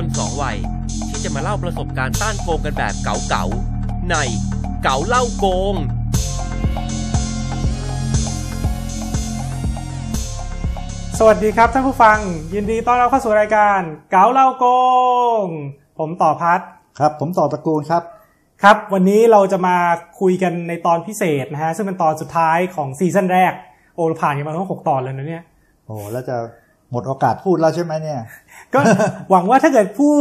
คนสองวัย ที่จะมาเล่าประสบการณ์ต้านโกงกันแบบเก๋าๆในเก๋าเล่าโกง สวัสดีครับท่านผู้ฟัง ยินดีต้อนรับเข้าสู่รายการ เก๋าเล่าโกง ผมต่อพัดครับ ผมต่อตระกูลครับ ครับ วันนี้เราจะมาคุยกันในตอนพิเศษนะฮะซึ่งเป็นตอนสุดท้ายของซีซั่นแรกโอ้เราผ่านกันมาทั้งหกตอนแล้วนะเนี่ยโอ้แล้วจะ หมดโอกาสพูดแล้วใช่ไหมเนี่ย ก็หวังว่าถ้าเกิดผู้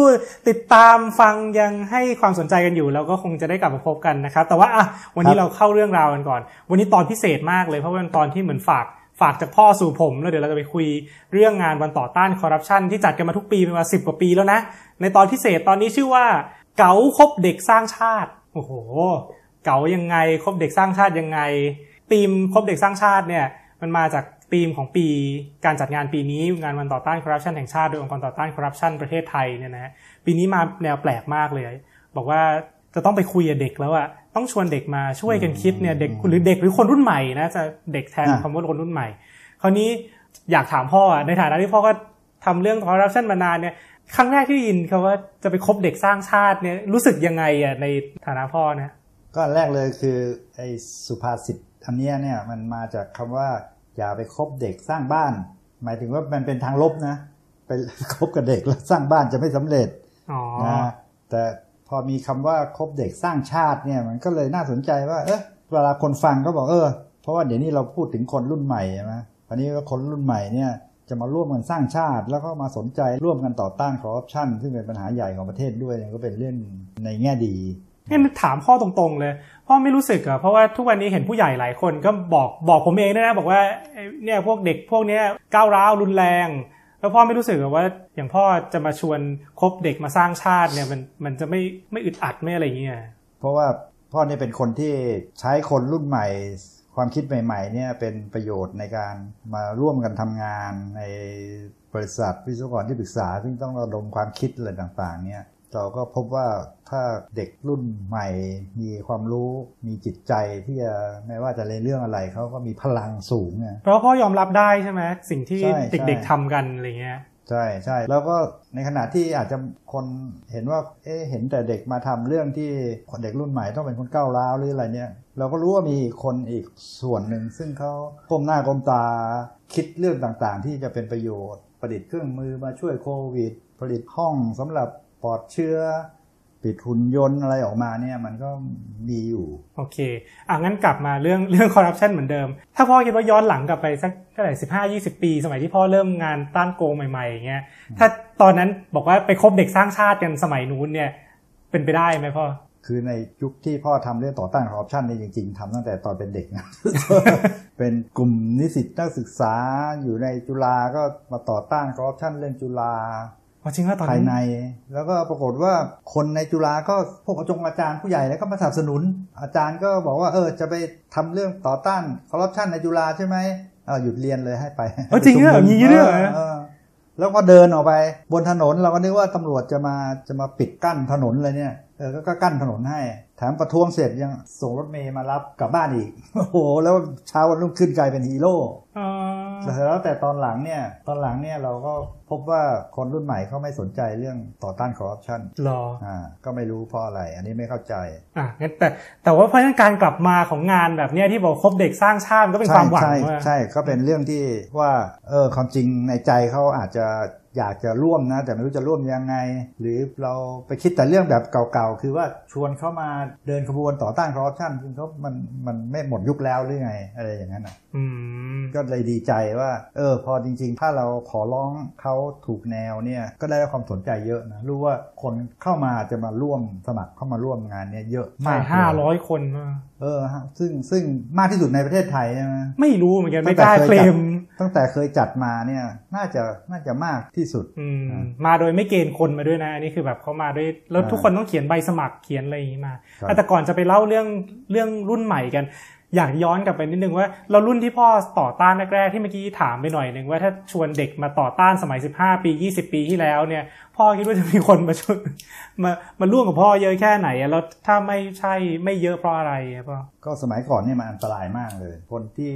ติดตามฟังยังให้ความสนใจกันอยู่เราก็คงจะได้กลับมาพบกันนะครับ แต่ว่าอะวันนี้ครับเราเข้าเรื่องราวกันก่อน วันนี้ตอนพิเศษมากเลยเพราะว่าเป็นตอนที่เหมือนฝากฝากจากพ่อสู่ผม แล้วเดี๋ยวเราจะไปคุยเรื่องงานวันต่อต้านคอร์รัปชันที่จัดกันมาทุกปีเป็นมาสิบกว่าปีแล้วนะ ในตอนพิเศษตอนนี้ชื่อว่า เก๋าคบเด็กสร้างชาติ โอ้โห เก๋ายังไงคบเด็กสร้างชาติยังไงธีมคบเด็กสร้างชาติเนี่ย มันมาจาก ธีมของปีการจัดงานปีนี้งานวันต่อต้านคอร์รัปชันแห่งชาติโดยองค์กรต่อต้านคอร์รัปชันประเทศไทยเนี่ยนะปีนี้มาแนวแปลกมากเลย บอกว่าจะต้องไปคุยกับเด็กแล้วอะต้องชวนเด็กมาช่วยกันคิดเนี่ยเด็กหรือเด็กหรือคนรุ่นใหม่นะจะเด็กแทนอะคำว่าคนรุ่นใหม่ คราวนี้อยากถามพ่ออะในฐานะที่พ่อก็ทำเรื่องคอร์รัปชันมานานเนี่ยครั้งแรกที่ได้ยินคำว่าจะไปคบเด็กสร้างชาติเนี่ยรู้สึกยังไงอะในฐานะพ่อนะก็อันแรกเลยคือไอ้สุภาษิตอันเนี้ยเนี่ยมันมาจากคำว่า อย่าไปคบเด็กสร้างบ้าน หมายถึงว่ามันเป็นทางลบนะ ไปคบกับเด็กแล้วสร้างบ้านจะไม่สำเร็จอ๋อนะแต่พอมีคำว่าคบเด็กสร้างชาติเนี่ย มันก็เลยน่าสนใจว่า เออเวลาคนฟังก็บอกเออ เพราะว่าเดี๋ยวนี้เราพูดถึงคนรุ่นใหม่ใช่ไหมอันนี้ว่าคนรุ่นใหม่เนี่ยจะมาร่วมกันสร้างชาติ แล้วก็มาสนใจร่วมกันต่อต้านคอร์รัปชันซึ่งเป็นปัญหาใหญ่ของประเทศด้วยเนี่ยก็เป็นเรื่องในแง่ดี งั้นถามพ่อตรงๆเลยพ่อไม่รู้สึกอะเพราะว่าทุกวันนี้เห็นผู้ใหญ่หลายคนก็บอกบอกผมเองด้วยนะบอกว่าเนี่ยพวกเด็กพวกเนี้ยก้าวร้าวรุนแรง แล้วพ่อไม่รู้สึกว่าอย่างพ่อจะมาชวนคบเด็กมาสร้างชาติเนี่ยมันมันจะไม่ไม่อึดอัดไม่อะไรอย่างเงี้ยเพราะว่าพ่อเนี่ยเป็นคนที่ใช้คนรุ่นใหม่ ความคิดใหม่ ๆ เนี่ยเป็นประโยชน์ในการมาร่วมกันทำงานในบริษัทวิศวกรที่ปรึกษา ซึ่งต้องระดมความคิดอะไรต่างๆ เนี่ย เราก็พบว่าถ้าเด็กรุ่นใหม่ มีความรู้มีจิตใจที่จะไม่ว่าจะในเรื่องอะไรเขาก็มีพลังสูงเนี่ยเพราะว่าพ่อยอมรับได้ใช่ไหมสิ่งที่ใช่เด็กใช่ๆทำกันอะไรเงี้ยใช่ใช่แล้วก็ในขณะที่อาจจะคนเห็นว่าเอ๊ะเห็นแต่เด็กมาทำเรื่องที่เด็กรุ่นใหม่ต้องเป็นคนก้าวร้าวหรืออะไรเนี่ยเราก็รู้ว่ามีคนอีกส่วนหนึ่ง ซึ่งเขาก้มหน้าก้มตาคิดเรื่องต่างๆ ที่จะเป็นประโยชน์ ประดิษฐ์เครื่องมือมาช่วยโควิด ผลิตห้องสำหรับ ปลอดเชื้อปิดหุ่นยนต์อะไรออกมาเนี่ยมันก็มีอยู่ โอเคอะงั้นกลับมาเรื่องเรื่องคอร์รัปชันเหมือนเดิม ถ้าพ่อคิดว่าย้อนหลังกลับไปสักเท่าไหร่สิบห้ายี่สิบปี สมัยที่พ่อเริ่มงานต้านโกงใหม่ๆอย่างเงี้ยถ้าตอนนั้นบอกว่าไปคบเด็กสร้างชาติกันสมัยนู้นเนี่ยเป็นไปได้ไหมพ่อ คือในยุคที่พ่อทำเรื่องต่อต้านคอร์รัปชันเนี่ยจริง ๆทำตั้งแต่ตอนเป็นเด็กนะเป็นกลุ่มนิสิตนักศึกษาอยู่ในจุฬาก็มาต่อต้านคอร์รัปชันเรื่องจุฬาอ๋อ จริงว่าตอนภายนั้นใน แล้วก็ปรากฏว่าคนในจุฬาก็พวกอาจงอาจารย์ผู้ใหญ่แล้วก็มาสนับสนุน อาจารย์ก็บอกว่าเออจะไปทำเรื่องต่อต้านคอร์รัปชันในจุฬาใช่ไหมเออหยุดเรียนเลยให้ไปเออจริงเหรอมีอย่างนี้ด้วยเหรอเออแล้วก็เดินออกไปบนถนนเราก็นึกว่าตำรวจจะมาจะมาปิดกั้นถนนเลยเนี่ยเออก็ก็กั้นถนนให้ แถมประท้วงเสร็จยังส่งรถเมย์มารับกลับบ้านอีก โอ้โห แล้วเช้าวันรุ่งขึ้นกลายเป็นฮีโร่อ๋อแล้วแต่ตอนหลังเนี่ย ตอนหลังเนี่ยเราก็พบว่าคนรุ่นใหม่เขาไม่สนใจเรื่องต่อต้านคอร์รัปชันรอ อ่า ก็ไม่รู้เพราะอะไร อันนี้ไม่เข้าใจ อะงั้นแต่แต่ว่าเพราะฉะนั้นการกลับมาของงานแบบเนี้ยที่บอกคบเด็กสร้างชาติก็เป็นความหวังใช่ว่าใช่ก็เป็นเรื่องที่ว่า เออความจริงในใจเขาอาจจะ อยากจะร่วมนะ แต่ไม่รู้จะร่วมยังไง หรือเราไปคิดแต่เรื่องแบบเก่าๆ คือว่าชวนเขามาเดินขบวนต่อต้านคอร์รัปชันซึ่งเขามันมันไม่หมดยุคแล้วหรือไง อะไรอย่างนั้นอะ อืม ก็เลยดีใจว่าเออพอจริง ๆ ถ้าเราขอร้องเขาถูกแนวเนี่ยก็ได้รับความสนใจเยอะนะรู้ว่าคนเข้ามาจะมาร่วมสมัครเข้ามาร่วมงานเนี่ยเยอะใช่มากห้าเลยร้อยคนมาเออฮะซึ่งซึ่งมากที่สุดในประเทศไทยใช่ไหมไม่รู้เหมือนกันตั้ไม่งแต่กล้าเคยเคลจัดมตั้งแต่เคยจัดมาเนี่ยน่าจะน่าจะมากที่สุดอืมอ่ามาโดยไม่เกณฑ์คนมาด้วยนะอันนี้คือแบบเขามาด้วยแล้วอ่าทุกคนต้องเขียนใบสมัครเขียนอะไรอย่างนี้มาครับอะแต่ก่อนจะไปเล่าเรื่องเรื่องรุ่นใหม่กัน อยากย้อนกลับไปนิดนึงว่าเรารุ่นที่พ่อต่อต้านแรกๆที่เมื่อกี้ถามไปหน่อยหนึ่งว่าถ้าชวนเด็กมาต่อต้านสมัย 15 ปี 20 ปีที่แล้วเนี่ย พ่อคิดว่าจะมีคนมาชวยมามาร่วมกับพ่อเยอะแค่ไหนอะแล้วถ้าไม่ใช่ไม่เยอะเพราะอะไรอะพ่อก็สมัยก่อนเนี่ยมันอันตรายมากเลย คนที่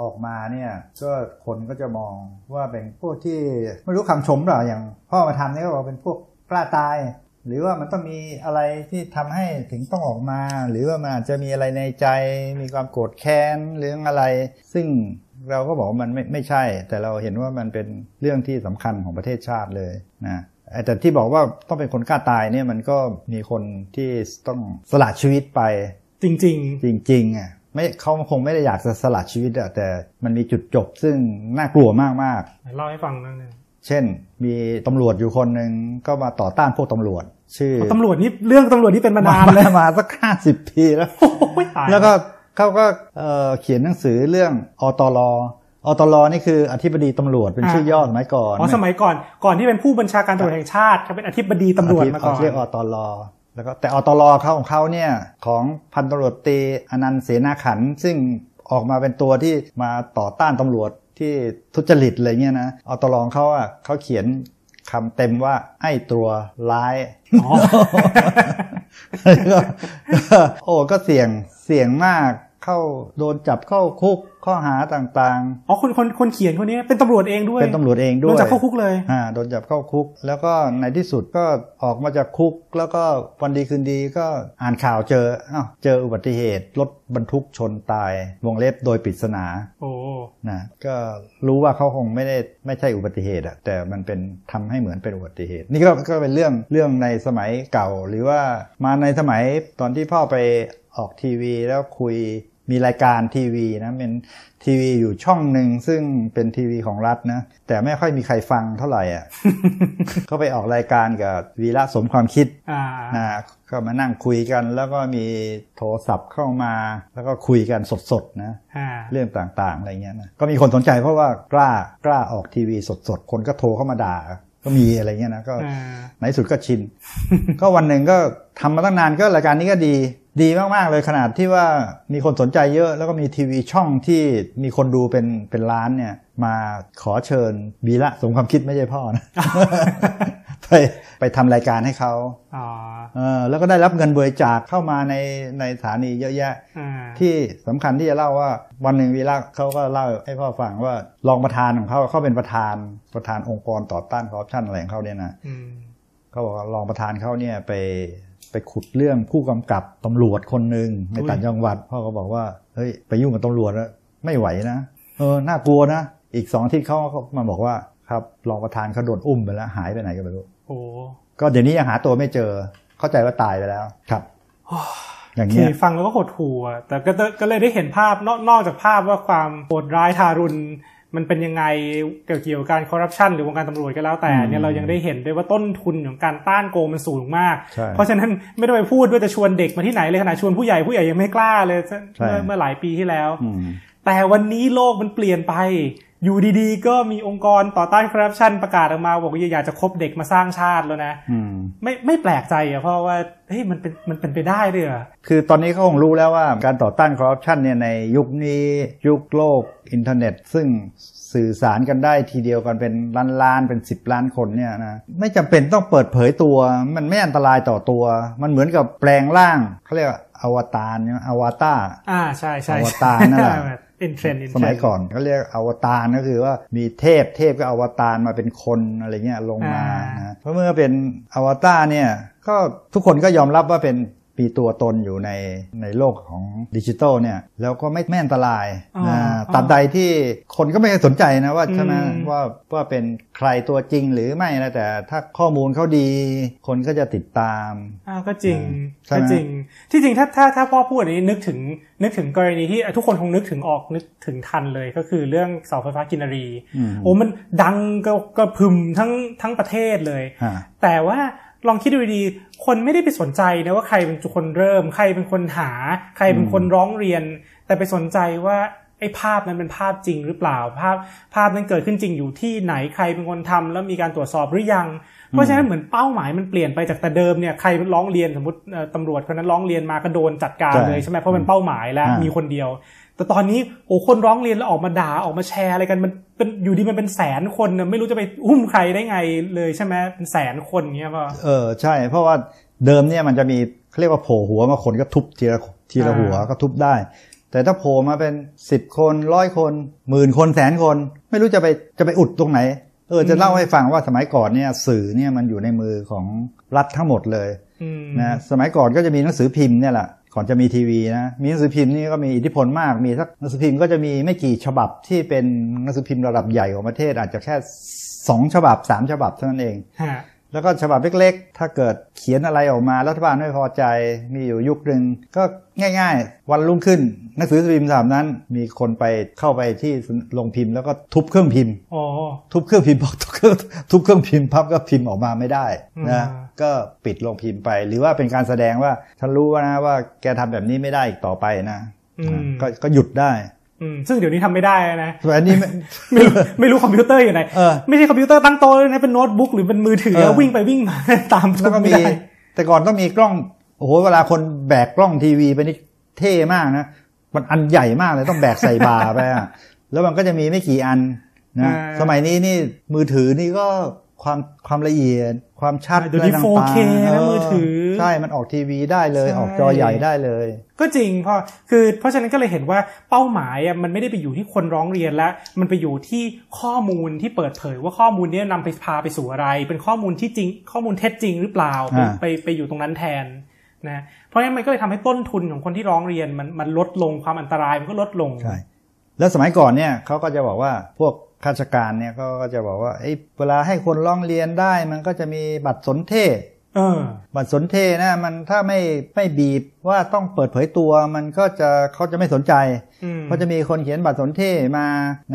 ออกมาเนี่ยก็คนก็จะมองว่าเป็นพวกที่ไม่รู้คำชมหรออย่างพ่อมาทำเนี่ยก็บอกเป็นพวกกล้าตาย หรือว่ามันต้องมีอะไรที่ทำให้ถึงต้องออกมา หรือว่ามันอาจจะมีอะไรในใจ มีความโกรธแค้นเรื่องอะไร ซึ่งเราก็บอกว่ามันไม่ไม่ใช่ แต่เราเห็นว่ามันเป็นเรื่องที่สำคัญของประเทศชาติเลยนะแต่ที่บอกว่าต้องเป็นคนกล้าตายเนี่ยมันก็มีคนที่ต้องสละชีวิตไปจริงจริงๆอะไม่เขาคงไม่ได้อยากจะสละชีวิตอะแต่มันมีจุดจบซึ่งน่ากลัวมากๆเล่าให้ฟังนิดนึงๆ เช่น มีตำรวจอยู่คนหนึ่งก็มาต่อต้านพวกตำรวจ ชื่อตำรวจนี่เรื่องตำรวจนี่เป็นมานานมาเลยมาสักห้าสิบปีแล้วโอ้ยตายแล้วก็เขาก็เอ่อเขียนหนังสือเรื่องอตรอตรนี่คืออธิบดีตำรวจเป็นชื่อย่อสมัยก่อนอ๋อสมัยก่อนก่อนที่เป็นผู้บัญชาการตำรวจแห่งชาติเขาเป็นอธิบดีตำรวจมาก่อนเรียกอตรแล้วก็แต่อตรเขาของเขาเนี่ยของพันตำรวจตรีอนันต์เสนาขันธ์ซึ่งออกมาเป็นตัวที่มาต่อต้านตำรวจ ที่ทุจริตอะไรเงี้ยนะอตรของเขาอะเขาเขียนคำเต็มว่าไอ้ตัวร้ายอ๋อแล้วก็โอ้ก็เสี่ยงเสี่ยงมากเข้าโดนจับเข้าคุก ข้อหาต่างอ๋อคนคนคนเขียนคนนี้เป็นตำรวจเองด้วยๆเป็นตำรวจเองด้โดวนยจับเข้าคุกเลย อ่า โดนจับเข้าคุก แล้วก็ในที่สุดก็ออกมาจากคุก แล้วก็วันดีคืนดีก็อ่านข่าวเจออ้าวเจออุบัติเหตุรถบรรทุกชนตายวงเล็บโดยปริศนา โอ้นะก็รู้ว่าเขาคงไม่ได้ไม่ใช่อุบัติเหตุอะแต่มันเป็นทำให้เหมือนเป็นอุบัติเหตุ นี่ก็ก็เป็นเรื่องเรื่องในสมัยเก่า หรือว่ามาในสมัยตอนที่พ่อไปออกทีวีแล้วคุย มีรายการทีวีนะเป็นทีวีอยู่ช่องหนึ่งซึ่งเป็นทีวีของรัฐนะ แต่ไม่ค่อยมีใครฟังเท่าไหร่อะเขาไปออกรายการกับวีระสมความคิดอ่านะก็มานั่งคุยกัน แล้วก็มีโทรศัพท์เข้ามา แล้วก็คุยกันสดๆนะอ่าเรื่องต่างๆอะไรเงี้ยนะก็มีคนสนใจเพราะว่ากล้ากล้าออกทีวีสดๆ คนก็โทรเข้ามาด่า ก็มีอะไรเงี้ยนะก็อ่าในที่สุดก็ชิน ก็วันหนึ่งก็ทำมาตั้งนานก็รายการนี้ก็ดี ดีมากๆเลยขนาดที่ว่ามีคนสนใจเยอะ แล้วก็มีทีวีช่องที่มีคนดูเป็นเป็นล้านเนี่ย มาขอเชิญบีละสมความคิดไม่ใช่พ่อนะ ไปไปทำรายการให้เขาอ๋อเออแล้วก็ได้รับเงินบริจาคเข้ามาในในสถานีเยอะแยะอ่าที่สำคัญที่จะเล่าว่าวันหนึ่งวีระเขาก็เล่าให้พ่อฟังว่ารองประธานของเขาเขาเป็นประธานประธานองค์กรต่อต้านคอร์รัปชันอะไรของเขาเนี่ยนะอืมเขาบอกว่ารองประธานเขาเนี่ยไปไปขุดเรื่องผู้กำกับตำรวจคนหนึ่งในต่างจังหวัดพ่อก็บอกว่าเฮ้ยไปยุ่งกับตำรวจแล้วไม่ไหวนะเออน่ากลัวนะอีกสองอาที่เขาเขามาบอกว่าครับรองประธานเขาโดนอุ้มไปแล้วหายไปไหนก็ไม่รู้ โอ้ก็เดี๋ยวนี้ยังหาตัวไม่เจอ เข้าใจว่าตายไปแล้วครับอย่างโอเคเงี้ยฟังแล้วก็หดหู่อะแต่ก็ก็เลยได้เห็นภาพนอกนอกจากภาพว่าความโหดร้ายทารุณมันเป็นยังไงเกี่ยวกับการคอร์รัปชันหรือวงการตำรวจก็แล้วแต่เนี่ยเรายังได้เห็นด้วยว่าต้นทุนของการต้านโกงมันสูงมากใช่เพราะฉะนั้นไม่ต้องไปพูดด้วยจะชวนเด็กมาที่ไหนเลยขนาดชวนผู้ใหญ่ผู้ใหญ่ยังไม่กล้าเลยใช่เมื่อเมื่อหลายปีที่แล้วอืมแต่วันนี้โลกมันเปลี่ยนไป อยู่ดีๆ ก็มีองค์กรต่อต้านคอร์รัปชันประกาศออกมาบอกว่าอยากจะคบเด็กมาสร้างชาติแล้วนะอืมไม่ไม่แปลกใจอะเพราะว่าเฮ้ยมันเป็นมันเป็นไปได้ด้วยเหรอคือตอนนี้เขาคงรู้แล้วว่าการต่อต้านคอร์รัปชันเนี่ยในยุคนี้ยุคโลกอินเทอร์เน็ต ซึ่งสื่อสารกันได้ทีเดียวกันเป็นล้านล้านๆเป็น 10 ล้านคนเนี่ยนะไม่จำเป็นต้องเปิดเผยตัว มันไม่อันตรายต่อตัว มันเหมือนกับแปลงร่างเขาเรียกว่าอวตารเนี่ยอวตารอ่าใช่ใช่อวตารนั่นแหละ in trend in trend สมัยก่อนเขาเรียกอวตารก็คือว่ามีเทพเทพก็อวตารมาเป็นคนอะไรเงี้ยลงมานะเพราะเมื่อเป็นอวตารเนี่ยก็ทุกคนก็ยอมรับว่าเป็น มีตัวตนอยู่ในในโลกของดิจิทัลเนี่ยแล้วก็ไม่ไม่อันตรายนะตัดใดที่คนก็ไม่เคยสนใจนะว่าใช่ไหมว่าว่าเป็นใครตัวจริงหรือไม่นะแต่ถ้าข้อมูลเขาดี คนก็จะติดตามอ่าก็จริงใช่ไหมก็จริง ที่จริงถ้าถ้าถ้าพ่อพูดอันนี้นึกถึงนึกถึงกรณีที่ทุกคนคงนึกถึงออกนึกถึงทันเลยก็คือเรื่องเสาไฟฟ้ากินรีอืมโอ้มันดังก็ก็พึมทั้งทั้งประเทศเลยอ่าแต่ว่า ลองคิดดูดีๆคนไม่ได้ไปสนใจนะว่าใครเป็นคนเริ่ม ใครเป็นคนหา ใครเป็นคนร้องเรียน แต่ไปสนใจว่าไอ้ภาพนั้นเป็นภาพจริงหรือเปล่า ภาพภาพนั้นเกิดขึ้นจริงอยู่ที่ไหนใครเป็นคนทำแล้วมีการตรวจสอบหรือยัง เพราะฉะนั้นเหมือนเป้าหมายมันเปลี่ยนไปจากแต่เดิมเนี่ยใครร้องเรียนสมมติเอ่อตำรวจคนนั้นร้องเรียนมาก็โดนจัดการใช่เลยใช่ไหมเพราะเป็นเป้าหมายแล้วอ่ามีมีคนเดียว แต่ตอนนี้โอ้คนร้องเรียนแล้วออกมาด่าออกมาแชร์อะไรกันมันเป็นอยู่ดีมันเป็นแสนคนน่ะไม่รู้จะไปอุ้มใครได้ไงเลยใช่ไหมเป็นแสนคนเงี้ยป่ะเออใช่ เพราะว่าเดิมเนี่ยมันจะมีเขาเรียกว่าโผล่หัวมาคนก็ทุบทีละทีละอ่าหัวก็ทุบได้ แต่ถ้าโผล่มาเป็นสิบคนร้อยคนหมื่นคนแสนคน ไม่รู้จะไปจะไปอุดตรงไหนเออจะเล่าให้ฟังว่าสมัยก่อนเนี่ยสื่อเนี่ยมันอยู่ในมือของรัฐทั้งหมดเลยอืมนะสมัยก่อนก็จะมีหนังสือพิมพ์เนี่ยแหละ ก่อนจะมีทีวีนะมีหนังสือพิมพ์นี่ก็มีอิทธิพลมากมีสักหนังสือพิมพ์ก็จะมีไม่กี่ฉบับที่เป็นหนังสือพิมพ์ระดับใหญ่ของประเทศอาจจะแค่สองฉบับสามฉบับเท่านั้นเอง แล้วก็ฉบับเล็กๆ ถ้าเกิดเขียนอะไรออกมารัฐบาลไม่พอใจ มีอยู่ยุคหนึ่งก็ง่าย ๆ วันรุ่งขึ้นหนังสือพิมพ์ฉบับนั้น มีคนไปเข้าไปที่โรงพิมพ์แล้วก็ทุบเครื่องพิมพ์อ๋อทุบเครื่องพิมพ์บอกทุบเครื่องทุบเครื่องพิมพ์พับก็พิมพ์ออกมาไม่ได้อืมนะก็ปิดโรงพิมพ์ไป หรือว่าเป็นการแสดงว่าฉันรู้ว่านะว่าแกทำแบบนี้ไม่ได้อีกต่อไปนะอืมก็ก็หยุดได้อืม ซึ่งเดี๋ยวนี้ทำไม่ได้นะแต่อันนี้ไม่ไม่รู้ไม่รู้คอมพิวเตอร์อยู่ไหนเออไม่ใช่คอมพิวเตอร์ตั้งโต๊ะเลยนะเป็นโน้ตบุ๊กหรือเป็นมือถือเออแล้ววิ่งไปวิ่งมาตามทุแล้วก็ไม่มีได้แต่ก่อนต้องมีกล้องโอ้โหเวลาคนแบกกล้องทีวีไปนี่เท่มากนะมันอันใหญ่มากเลยต้องแบกใส่บ่าไปอะแล้วมันก็จะมีไม่กี่อันนะสมัยนี้นี่มือถือนี่ก็ความความละเอียด ความชัดเดี๋ยวนี้อะไรต่างๆ 4K นะมือถือ ใช่ มันออกทีวีได้เลยใช่ออกจอใหญ่ได้เลย ก็จริงเพราะคือเพราะฉะนั้นก็เลยเห็นว่าเป้าหมายอะมันไม่ได้ไปอยู่ที่คนร้องเรียนแล้ว มันไปอยู่ที่ข้อมูลที่เปิดเผยว่าข้อมูลเนี้นำไปพาไปสู่อะไร เป็นข้อมูลที่จริง ข้อมูลเท็จจริงหรือเปล่าไปอ่า ไปไปอยู่ตรงนั้นแทนนะเพราะฉะนั้นมันก็เลยทำให้ต้นทุนของคนที่ร้องเรียนมันมันลดลงความอันตรายมันก็ลดลงใช่ แล้วสมัยก่อนเนี่ยเขาก็จะบอกว่าพวกข้าราชการเนี่ยเขาก็จะบอกว่าเอ้ยเวลาให้คนร้องเรียนได้มันก็จะมีบัตรสนเทศเออบัตรสนเทนะมันถ้าไม่ไม่บีบว่าต้องเปิดเผยตัวมันก็จะเขาจะไม่สนใจอืมเพราะจะมีคนเขียนบัตรสนเทมา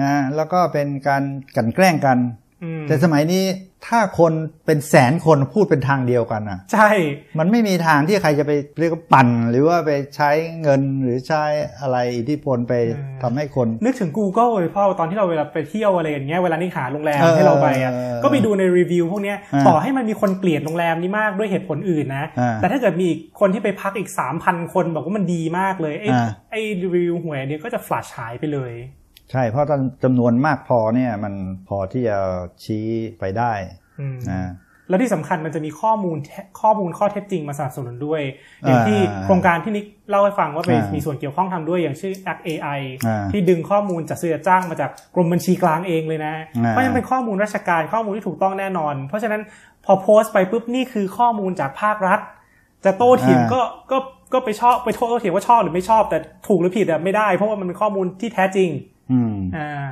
นะแล้วก็เป็นการกลันแกล้งกันอืม แต่สมัยนี้ถ้าคนเป็นแสนคนพูดเป็นทางเดียวกันอะ ใช่ มันไม่มีทางที่ใครจะไปเรียกว่าปั่น หรือว่าไปใช้เงินหรือใช้อะไรอิทธิพลไปทำให้คน นึกถึง Google เลยพ่อตอนที่เราเวลาไปเที่ยวอะไรอย่างเงี้ยเวลานี่หาโรงแรมเออให้เราไปอะเออก็ไปดูในรีวิวพวกเนี้ยอ่าต่อให้มันมีคนเกลียดโรงแรมนี้มากด้วยเหตุผลอื่นนะอ่าแต่ถ้าเกิดมีอีกคนที่ไปพักอีก 3,000 คนบอกว่ามันดีมากเลยไอ้อ่าไอ้รีวิวหวยเนี้ยก็จะฟลัชหายไปเลย ใช่ เพราะตอนจำนวนมากพอเนี่ยมันพอที่จะชี้ไปได้อืมนะแล้วที่สำคัญมันจะมีข้อมูลแท้ข้อมูลข้อเท็จจริงมาสนับสนุนด้วย อย่างที่อ่าโครงการที่นิกเล่าให้ฟังว่าไปอ่ามีมีส่วนเกี่ยวข้องทำด้วยอย่างชื่อ Act AI อ่าที่ดึงข้อมูลจากสื่อจ้างมาจากกรมบัญชีกลางเองเลยนะอ่าเพราะฉะนั้นเป็นข้อมูลราชการข้อมูลที่ถูกต้องแน่นอน เพราะฉะนั้นพอโพสต์ไปปุ๊บนี่คือข้อมูลจากภาครัฐ จะโต้เถียงก็ก็ก็ไปชอบไปโต้เถียงว่าชอบหรือไม่ชอบแต่ถูกหรือผิดอะไม่ได้ เพราะว่ามันเป็นข้อมูลที่แท้จริง อืมอ่า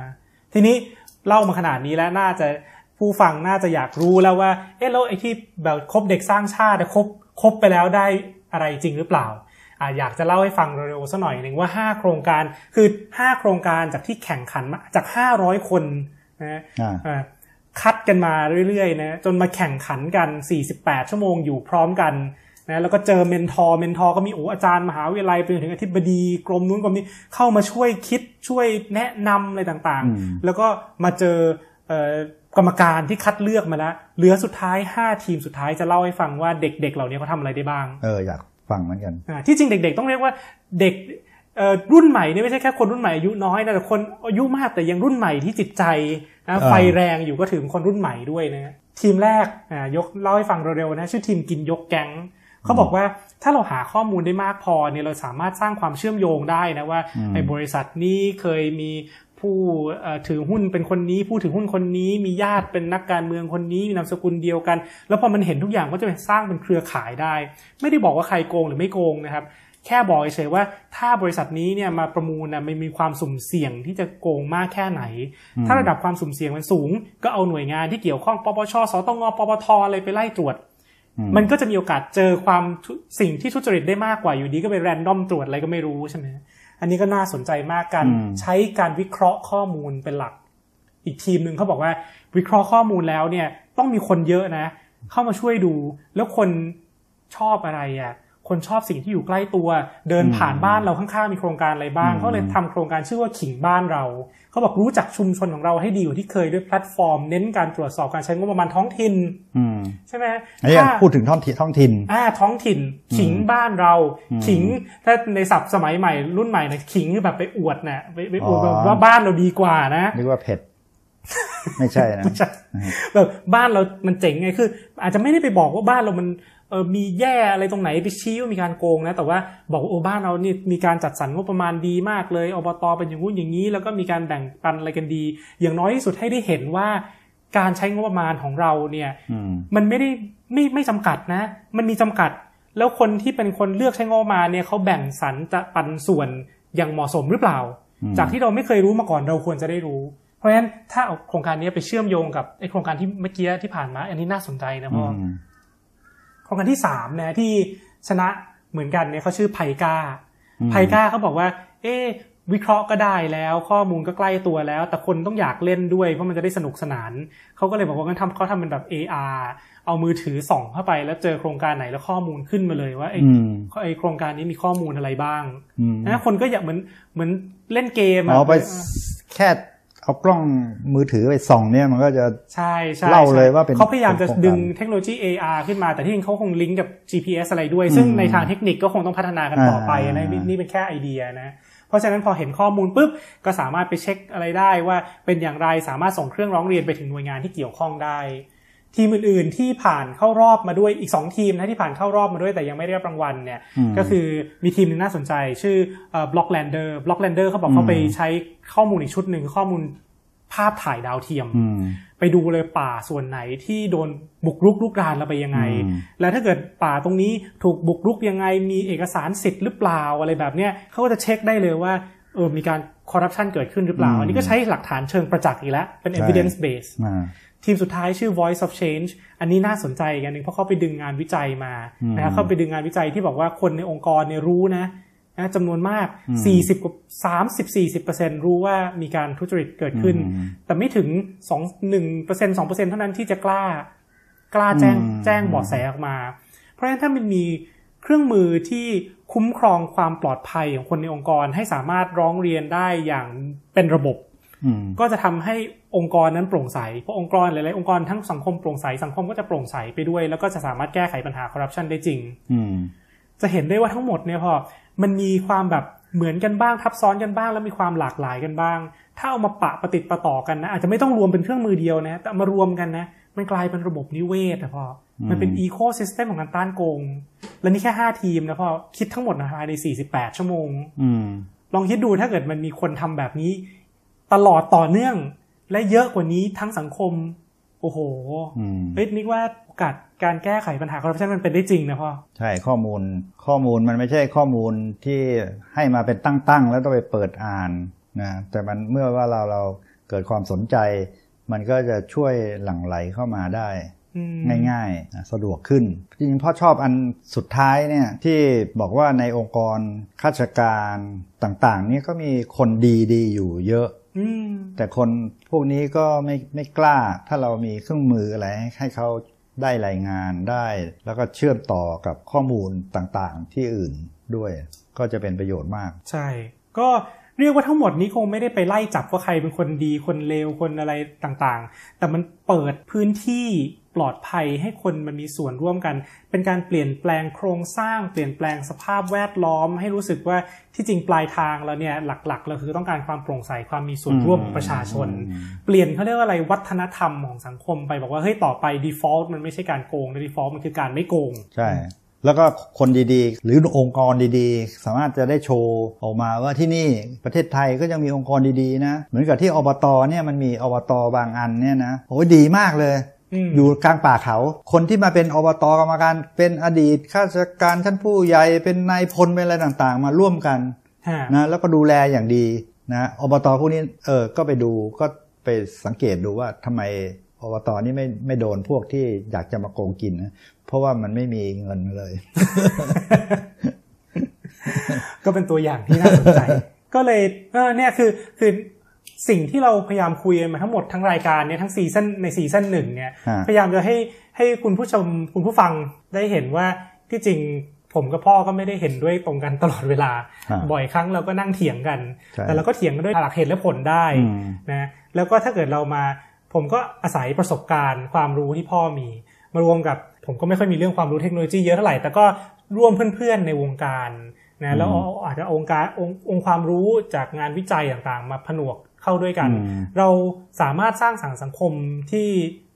ทีนี้เล่ามาขนาดนี้แล้วน่าจะผู้ฟังน่าจะอยากรู้แล้วว่า เอ๊ะแล้วไอ้ที่แบบคบเด็กสร้างชาติอะคบคบไปแล้วได้อะไรจริงหรือเปล่าอ่าอยากจะเล่าให้ฟังเร็วๆสักหน่อยหนึ่งว่า 5 โครงการคือ 5 โครงการจากที่แข่งขันมาจาก 500 คนนะอ่าอ่าคัดกันมาเรื่อยๆนะจนมาแข่งขันกัน 48 ชั่วโมงอยู่พร้อมกัน นะแล้วก็เจอ mentor mentor ก็มีโอ้อาจารย์มหาวิทยาลัยไปจนถึงอธิบดีกรมนู้นกรมนี้เข้ามาช่วยคิดช่วยแนะนำอะไรต่างอืมๆแล้วก็มาเจอเอ่อกรรมการที่คัดเลือกมาแล้วเหลือสุดท้าย 5 ทีมสุดท้ายจะเล่าให้ฟัฟังว่าเด็ก ๆ เหล่านี้เขาทำอะไรได้บ้างเอออยากฟังเหมือนกันอ่าที่จริงเด็ก ๆ ต้องเรียกว่าเด็กเอ่อรุ่นใหม่นี่ไม่ใช่แค่คนรุ่นใหม่อายุน้อยนะแต่คนอายุมากแต่ยังรุ่นใหม่ที่จิตใจนะอ่าไฟแรงอยู่ก็ถึงคนรุ่นใหม่ด้วยนะทีมแรกอ่ายกเล่าให้ฟังเร็วๆนะชื่อทีมกินยกแก๊ง เขาบอกว่าถ้าเราหาข้อมูลได้มากพอเนี่ยเราสามารถสร้างความเชื่อมโยงได้นะว่าไอ้บริษัทนี้เคยมีผู้เอ่อถือหุ้นเป็นคนนี้ผู้ถือหุ้นคนนี้ มีญาติเป็นนักการเมืองคนนี้มีนามสกุลเดียวกัน แล้วพอมันเห็นทุกอย่างก็จะไปสร้างเป็นเครือข่ายได้ ไม่ได้บอกว่าใครโกงหรือไม่โกงนะครับ แค่บอกเฉยๆว่าถ้าบริษัทนี้เนี่ยมาประมูลนะมันมีความสุ่มเสี่ยงที่จะโกงมากแค่ไหน ถ้าระดับความสุ่มเสี่ยงมันสูง ก็เอาหน่วยงานที่เกี่ยวข้องปปชสตงปปทอะไรไปไล่ตรวจอื มมันก็จะมีโอกาสเจอความทุสิ่งที่ทุจริตได้มากกว่าอยู่ดีก็ไปแรนดอมตรวจอะไรก็ไม่รู้ใช่ไหมอันนี้ก็น่าสนใจมากการอืมใช้การวิเคราะห์ข้อมูลเป็นหลัก อีกทีมหนึ่งเขาบอกว่าวิเคราะห์ข้อมูลแล้วเนี่ย ต้องมีคนเยอะนะ เข้ามาช่วยดู แล้วคนชอบอะไรอะ คนชอบสิ่งที่อยู่ใกล้ตัว เดินผ่านบ้านเราข้างๆมีโครงการอะไรบ้างอืมเขาเลยทำโครงการชื่อว่าขิงบ้านเราเขาบอกรู้จักชุมชนของเราให้ดีกว่าที่เคยด้วยแพลตฟอร์ม เน้นการตรวจสอบการใช้งบประมาณท้องถิ่นอืมใช่ไหมอันนี้ถ้าพูดถึงท้องถิ่นท้องถิ่นอ่าท้องถิ่น ขิงบ้านเราอืมขิงถ้าในศัพท์สมัยใหม่รุ่นใหม่นะขิงคือแบบไปอวดนะไปไปอวดอ๋อแบบว่าบ้านเราดีกว่านะนึกว่าเผ็ดไม่ใช่นะไม่ใช่แบบบ้านเรามันเจ๋งไงคือ อาจจะไม่ได้ไปบอกว่าบ้านเรามัน เออมีแย่อะไรตรงไหนไปชี้ว่ามีการโกงนะ แต่ว่าบอกว่าโอ้บ้านเรานี่มีการจัดสรรงบประมาณดีมากเลยอบตเป็นอย่างงู้นอย่างนี้ แล้วก็มีการแบ่งปันอะไรกันดี อย่างน้อยที่สุดให้ได้เห็นว่าการใช้งบประมาณของเราเนี่ยอืมมันไม่ได้ไม่ไม่จำกัดนะ มันมีจำกัด แล้วคนที่เป็นคนเลือกใช้งบประมาณเนี่ยเขาแบ่งสรรจะปันส่วนอย่างเหมาะสมหรือเปล่าอืมจากที่เราไม่เคยรู้มาก่อนเราควรจะได้รู้ เพราะฉะนั้นถ้าเอาโครงการนี้ไปเชื่อมโยงกับไอโครงการที่เมื่อกี้ที่ผ่านมา อันนี้น่าสนใจนะพ่อ ออืมโครงการที่สามนะที่ชนะเหมือนกันเนี่ยเขาชื่อไพกาอืมไพกาเขาบอกว่า เอ๊ะวิเคราะห์ก็ได้แล้วข้อมูลก็ใกล้ตัวแล้ว แต่คนต้องอยากเล่นด้วย เพราะมันจะได้สนุกสนาน เขาก็เลยบอกว่างั้นทำเขาทำเป็นแบบ AR เอามือถือส่องเข้าไป แล้วเจอโครงการไหนแล้วข้อมูลขึ้นมาเลยว่าไอ้อืมไอ้โครงการนี้มีข้อมูลอะไรบ้างอืมนะคนก็อยากเหมือนเหมือนเล่นเกมะเอาไปแค่ เอากล้องมือถือไปส่องเนี่ยมันก็จะใช่ใช่เล่าเลยว่าเป็นเขาพยายามจะเป็นโครงการดึงเทคโนโลยี AR ขึ้นมาแต่ที่จริงเขาคงลิงก์กับ GPS อะไรด้วย ซึ่งอืมในทางเทคนิคก็คงต้องพัฒนากันต่อไปอ่านะนี่นี่เป็นแค่ไอเดียนะเพราะฉะนั้นพอเห็นข้อมูลปุ๊บก็สามารถไปเช็คอะไรได้ว่าเป็นอย่างไรสามารถส่งเครื่องร้องเรียนไปถึงหน่วยงานที่เกี่ยวข้องได้ ทีมอื่นๆที่ผ่านเข้ารอบมาด้วยอีก 2 ทีมนะที่ผ่านเข้ารอบมาด้วยแต่ยังไม่ได้รับรางวัลเนี่ยอืมก็คือมีทีมหนึ่งน่าสนใจ ชื่อบล็อกแลนเดอร์บล็อกแลนเดอร์เขาบอกเขาไปใช้ข้อมูลอีกชุดหนึ่งข้อมูลภาพถ่ายดาวเทียมอืมไปดูเลยป่าส่วนไหนที่โดนบุกรุกลุกรานเราไปยังไงอืมแล้วถ้าเกิดป่าตรงนี้ถูกบุกรุกยังไงมีเอกสารสิทธิ์หรือเปล่าอะไรแบบเนี้ยเขาก็จะเช็คได้เลยว่าเออมีการคอร์รัปชันเกิดขึ้นหรือเปล่า อันนี้ก็ใช้หลักฐานเชิงประจักษ์อีกแล้ว เป็น evidence base อ่าทีมสุดท้ายชื่อ Voice of Change อันนี้น่าสนใจอีกอันหนึ่งเพราะเขาไปดึงงานวิจัยมาอืมนะครับเขาไปดึงงานวิจัยที่บอกว่าคนในองค์กรเนี่ยรู้นะนะจำนวนมากอืม40กว่า30 40รู้ว่ามีการทุจริตเกิดขึ้นอืมแต่ไม่ถึง 2 1เปอร์เซ็นต์2เปอร์เซ็นต์เท่านั้นที่จะกล้ากล้าแจ้งอืมแจ้งเบาะแสออกมา เพราะฉะนั้นถ้ามันมีเครื่องมือที่ คุ้มครองความปลอดภัยของคนในองค์กรให้สามารถร้องเรียนได้อย่างเป็นระบบอืมก็จะทำให้องค์กรนั้นโปร่งใส เพราะองค์กรหลายๆองค์กรทั้งสังคมโปร่งใส สังคมก็จะโปร่งใสไปด้วย แล้วก็จะสามารถแก้ไขปัญหาคอร์รัปชันได้จริงอืมจะเห็นได้ว่าทั้งหมดเนี่ยพอมันมีความแบบเหมือนกันบ้างทับซ้อนกันบ้างแล้วมีความหลากหลายกันบ้าง ถ้าเอามาปะประติดประต่อกันนะอาจจะไม่ต้องรวมเป็นเครื่องมือเดียวนะ แต่เอามารวมกันนะ มันกลายเป็นระบบนิเวศอะพอ มันเป็นอีโคซิสเต็มของการต้านโกง และนี่แค่ห้าทีมนะพอคิดทั้งหมดนะภายใน48ชั่วโมงอืมลองคิดดูถ้าเกิดมันมีคนทำแบบนี้ ตลอดต่อเนื่อง และเยอะกว่านี้ทั้งสังคม โอ้โหอืมเฮ้ยนึกว่าโอกาสการแก้ไขปัญหาคอร์รัปชันมันเป็นได้จริงนะพ่อ ใช่ข้อมูลข้อมูลมันไม่ใช่ข้อมูลที่ให้มาเป็นตั้งๆ แล้วต้องไปเปิดอ่านนะแต่มันเมื่อว่าเราเราเกิดความสนใจ มันก็จะช่วยหลั่งไหลเข้ามาได้อืม ง่ายๆนะสะดวกขึ้น จริงๆพ่อชอบอันสุดท้ายเนี่ยที่บอกว่าในองค์กรข้าราชการต่างๆ นี่ก็มีคนดีๆ อยู่เยอะอืมแต่คนพวกนี้ก็ไม่ไม่กล้า ถ้าเรามีเครื่องมืออะไรให้เขาได้รายงานได้ แล้วก็เชื่อมต่อกับข้อมูลต่างๆ ที่อื่นด้วย ก็จะเป็นประโยชน์มาก ใช่ ก็ เรียกว่าทั้งหมดนี้คงไม่ได้ไปไล่จับว่าใครเป็นคนดีคนเลวคนอะไรต่างๆ แต่มันเปิดพื้นที่ปลอดภัยให้คนมันมีส่วนร่วมกัน เป็นการเปลี่ยนแปลงโครงสร้าง เปลี่ยนแปลงสภาพแวดล้อม ให้รู้สึกว่าที่จริงปลายทางแล้วเนี่ยหลักๆเราคือต้องการความโปร่งใสความมีส่วนร่วมของประชาชน เปลี่ยนเขาเรียกว่าอะไรวัฒนธรรมของสังคมไปบอกว่าเฮ้ยต่อไป default มันไม่ใช่การโกง default มันคือการไม่โกง ใช่ แล้วก็คนดีๆ หรือองค์กรดีๆ สามารถจะได้โชว์ออกมาว่าที่นี่ประเทศไทยก็ยังมีองค์กรดีๆนะ เหมือนกับที่อบตเนี่ยมันมีอบตบางอันเนี่ยนะโอ้ยดีมากเลยอืมอยู่กลางป่าเขา คนที่มาเป็นอบตกรรมการ เป็นอดีตข้าราชการชั้นผู้ใหญ่เป็นนายพลเป็นอะไรต่างๆ มาร่วมกันฮะนะแล้วก็ดูแลอย่างดีนะอบตพวกนี้เออก็ไปดูก็ไปสังเกตดูว่าทำไมอบตนี่ไม่ไม่โดนพวกที่อยากจะมาโกงกินนะ เพราะว่ามันไม่มีเงินเลย ก็เป็นตัวอย่างที่น่าสนใจ ก็เลยเออเนี่ยคือคือสิ่งที่เราพยายามคุยกันมาทั้งหมดทั้งรายการเนี่ยทั้งซีซั่นในซีซั่นหนึ่งเนี่ยฮะพยายามจะให้ให้คุณผู้ชมคุณผู้ฟังได้เห็นว่าที่จริงผมกับพ่อก็ไม่ได้เห็นด้วยตรงกันตลอดเวลาฮะบ่อยครั้งเราก็นั่งเถียงกันใช่แต่เราก็เถียงกันด้วยหลักเหตุและผลได้อืมนะแล้วก็ถ้าเกิดเรามา ผมก็อาศัยประสบการณ์ ความรู้ที่พ่อมี มารวมกับ ผมก็ไม่ค่อยมีเรื่องความรู้เทคโนโลยีเยอะเท่าไหร่ แต่ก็ร่วมเพื่อนๆในวงการนะแล้วเอาอาจจะเอาองค์การองค์องค์ความรู้จากงานวิจัยต่างๆ มาผนวกเข้าด้วยกันอืมเราสามารถสร้างสังสังคมที่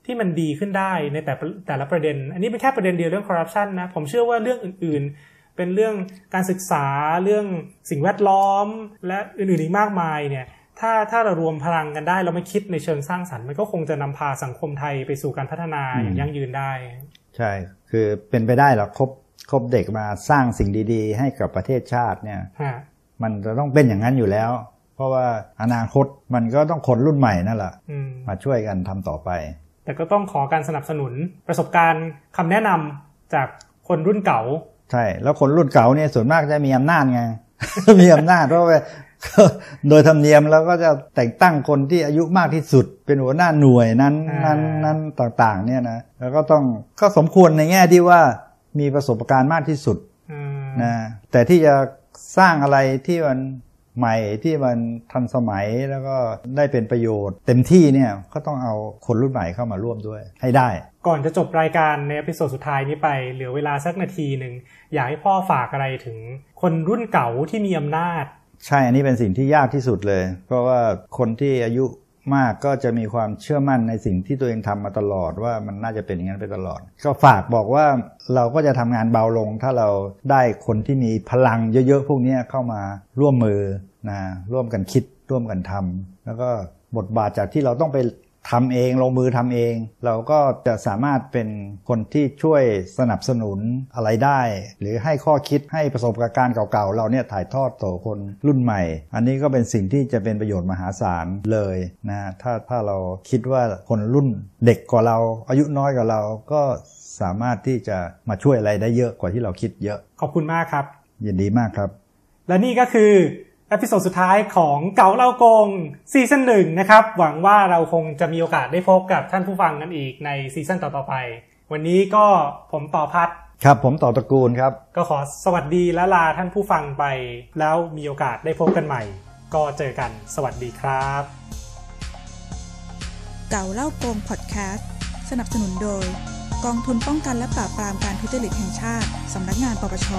ที่มันดีขึ้นได้ในแต่แต่ละประเด็น อันนี้เป็นแค่ประเด็นเดียวเรื่องคอร์รัปชันนะผมเชื่อว่าเรื่องอื่นๆ เป็นเรื่องการศึกษาเรื่องสิ่งแวดล้อม และอื่นๆอีกมากมายเนี่ยถ้าถ้าเรารวมพลังกันได้เราไม่คิดในเชิงสร้างสรรค์มันก็คงจะนำพาสังคมไทยไปสู่การพัฒนาอย่างยั่งยืนได้ ใช่ คือเป็นไปได้หรอกครบครบเด็กมาสร้างสิ่งดี ๆ ให้กับประเทศชาติเนี่ยฮะมันจะต้องเป็นอย่างนั้นอยู่แล้ว เพราะว่าอนาคตมันก็ต้องคนรุ่นใหม่นั่นแหละอืมมาช่วยกันทำต่อไป แต่ก็ต้องขอการสนับสนุนประสบการณ์คำแนะนำจากคนรุ่นเก่า ใช่ แล้วคนรุ่นเก่าเนี่ยส่วนมากจะมีอำนาจไงมีอำนาจเพราะว่า โดยธรรมเนียมแล้วก็จะแต่งตั้งคนที่อายุมากที่สุด เป็นหัวหน้าหน่วยนั้นอ่านั้นั้นนั้นต่างๆ เนี่ยนะแล้วก็ต้องก็สมควรในแง่ที่ว่ามีประสบการณ์มากที่สุดอืมนะแต่ที่จะสร้างอะไรที่มันใหม่ที่มันทันสมัยแล้วก็ได้เป็นประโยชน์ เต็มที่เนี่ยก็ต้องเอาคนรุ่นใหม่เข้ามาร่วมด้วย ให้ได้ ก่อนจะจบรายการใน episode สุดท้ายนี้ไปเหลือเวลาสักนาทีหนึ่งอยากให้พ่อฝากอะไรถึงคนรุ่นเก่าที่มีอำนาจ ใช่อันนี้เป็นสิ่งที่ยากที่สุดเลย เพราะว่าคนที่อายุมากก็จะมีความเชื่อมั่นในสิ่งที่ตัวเองทำมาตลอดว่ามันน่าจะเป็นอย่างนั้นไปตลอด ก็ฝากบอกว่าเราก็จะทำงานเบาลง ถ้าเราได้คนที่มีพลังเยอะๆพวกนี้เข้ามาร่วมมือนะร่วมกันคิดร่วมกันทำแล้วก็บทบาทจากที่เราต้องไป ทำเองลงมือทำเอง เราก็จะสามารถเป็นคนที่ช่วยสนับสนุนอะไรได้ หรือให้ข้อคิดให้ประสบการณ์เก่าๆ เราเนี่ยถ่ายทอดต่อคนรุ่นใหม่ อันนี้ก็เป็นสิ่งที่จะเป็นประโยชน์มหาศาลเลยนะถ้าถ้าเราคิดว่าคนรุ่นเด็กกว่าเรา อายุน้อยกว่าเราก็สามารถที่จะมาช่วยอะไรได้เยอะกว่าที่เราคิดเยอะ ขอบคุณมากครับ ยินดีมากครับ และนี่ก็คือ episode สุดท้ายของเก๋าเล่าโกง season หนึ่งนะครับ หวังว่าเราคงจะมีโอกาสได้พบกับท่านผู้ฟังกันอีกใน season ต่อๆไป วันนี้ก็ผมต่อพัดครับผมต่อตระกูลครับ ก็ขอสวัสดีและลาท่านผู้ฟังไป แล้วมีโอกาสได้พบกันใหม่ ก็เจอกันสวัสดีครับ เก่าเล่าโกงพอดแคสต์สนับสนุนโดย กองทุนป้องกันและปราบปรามการทุจริตแห่งชาติ สำนักงานปปช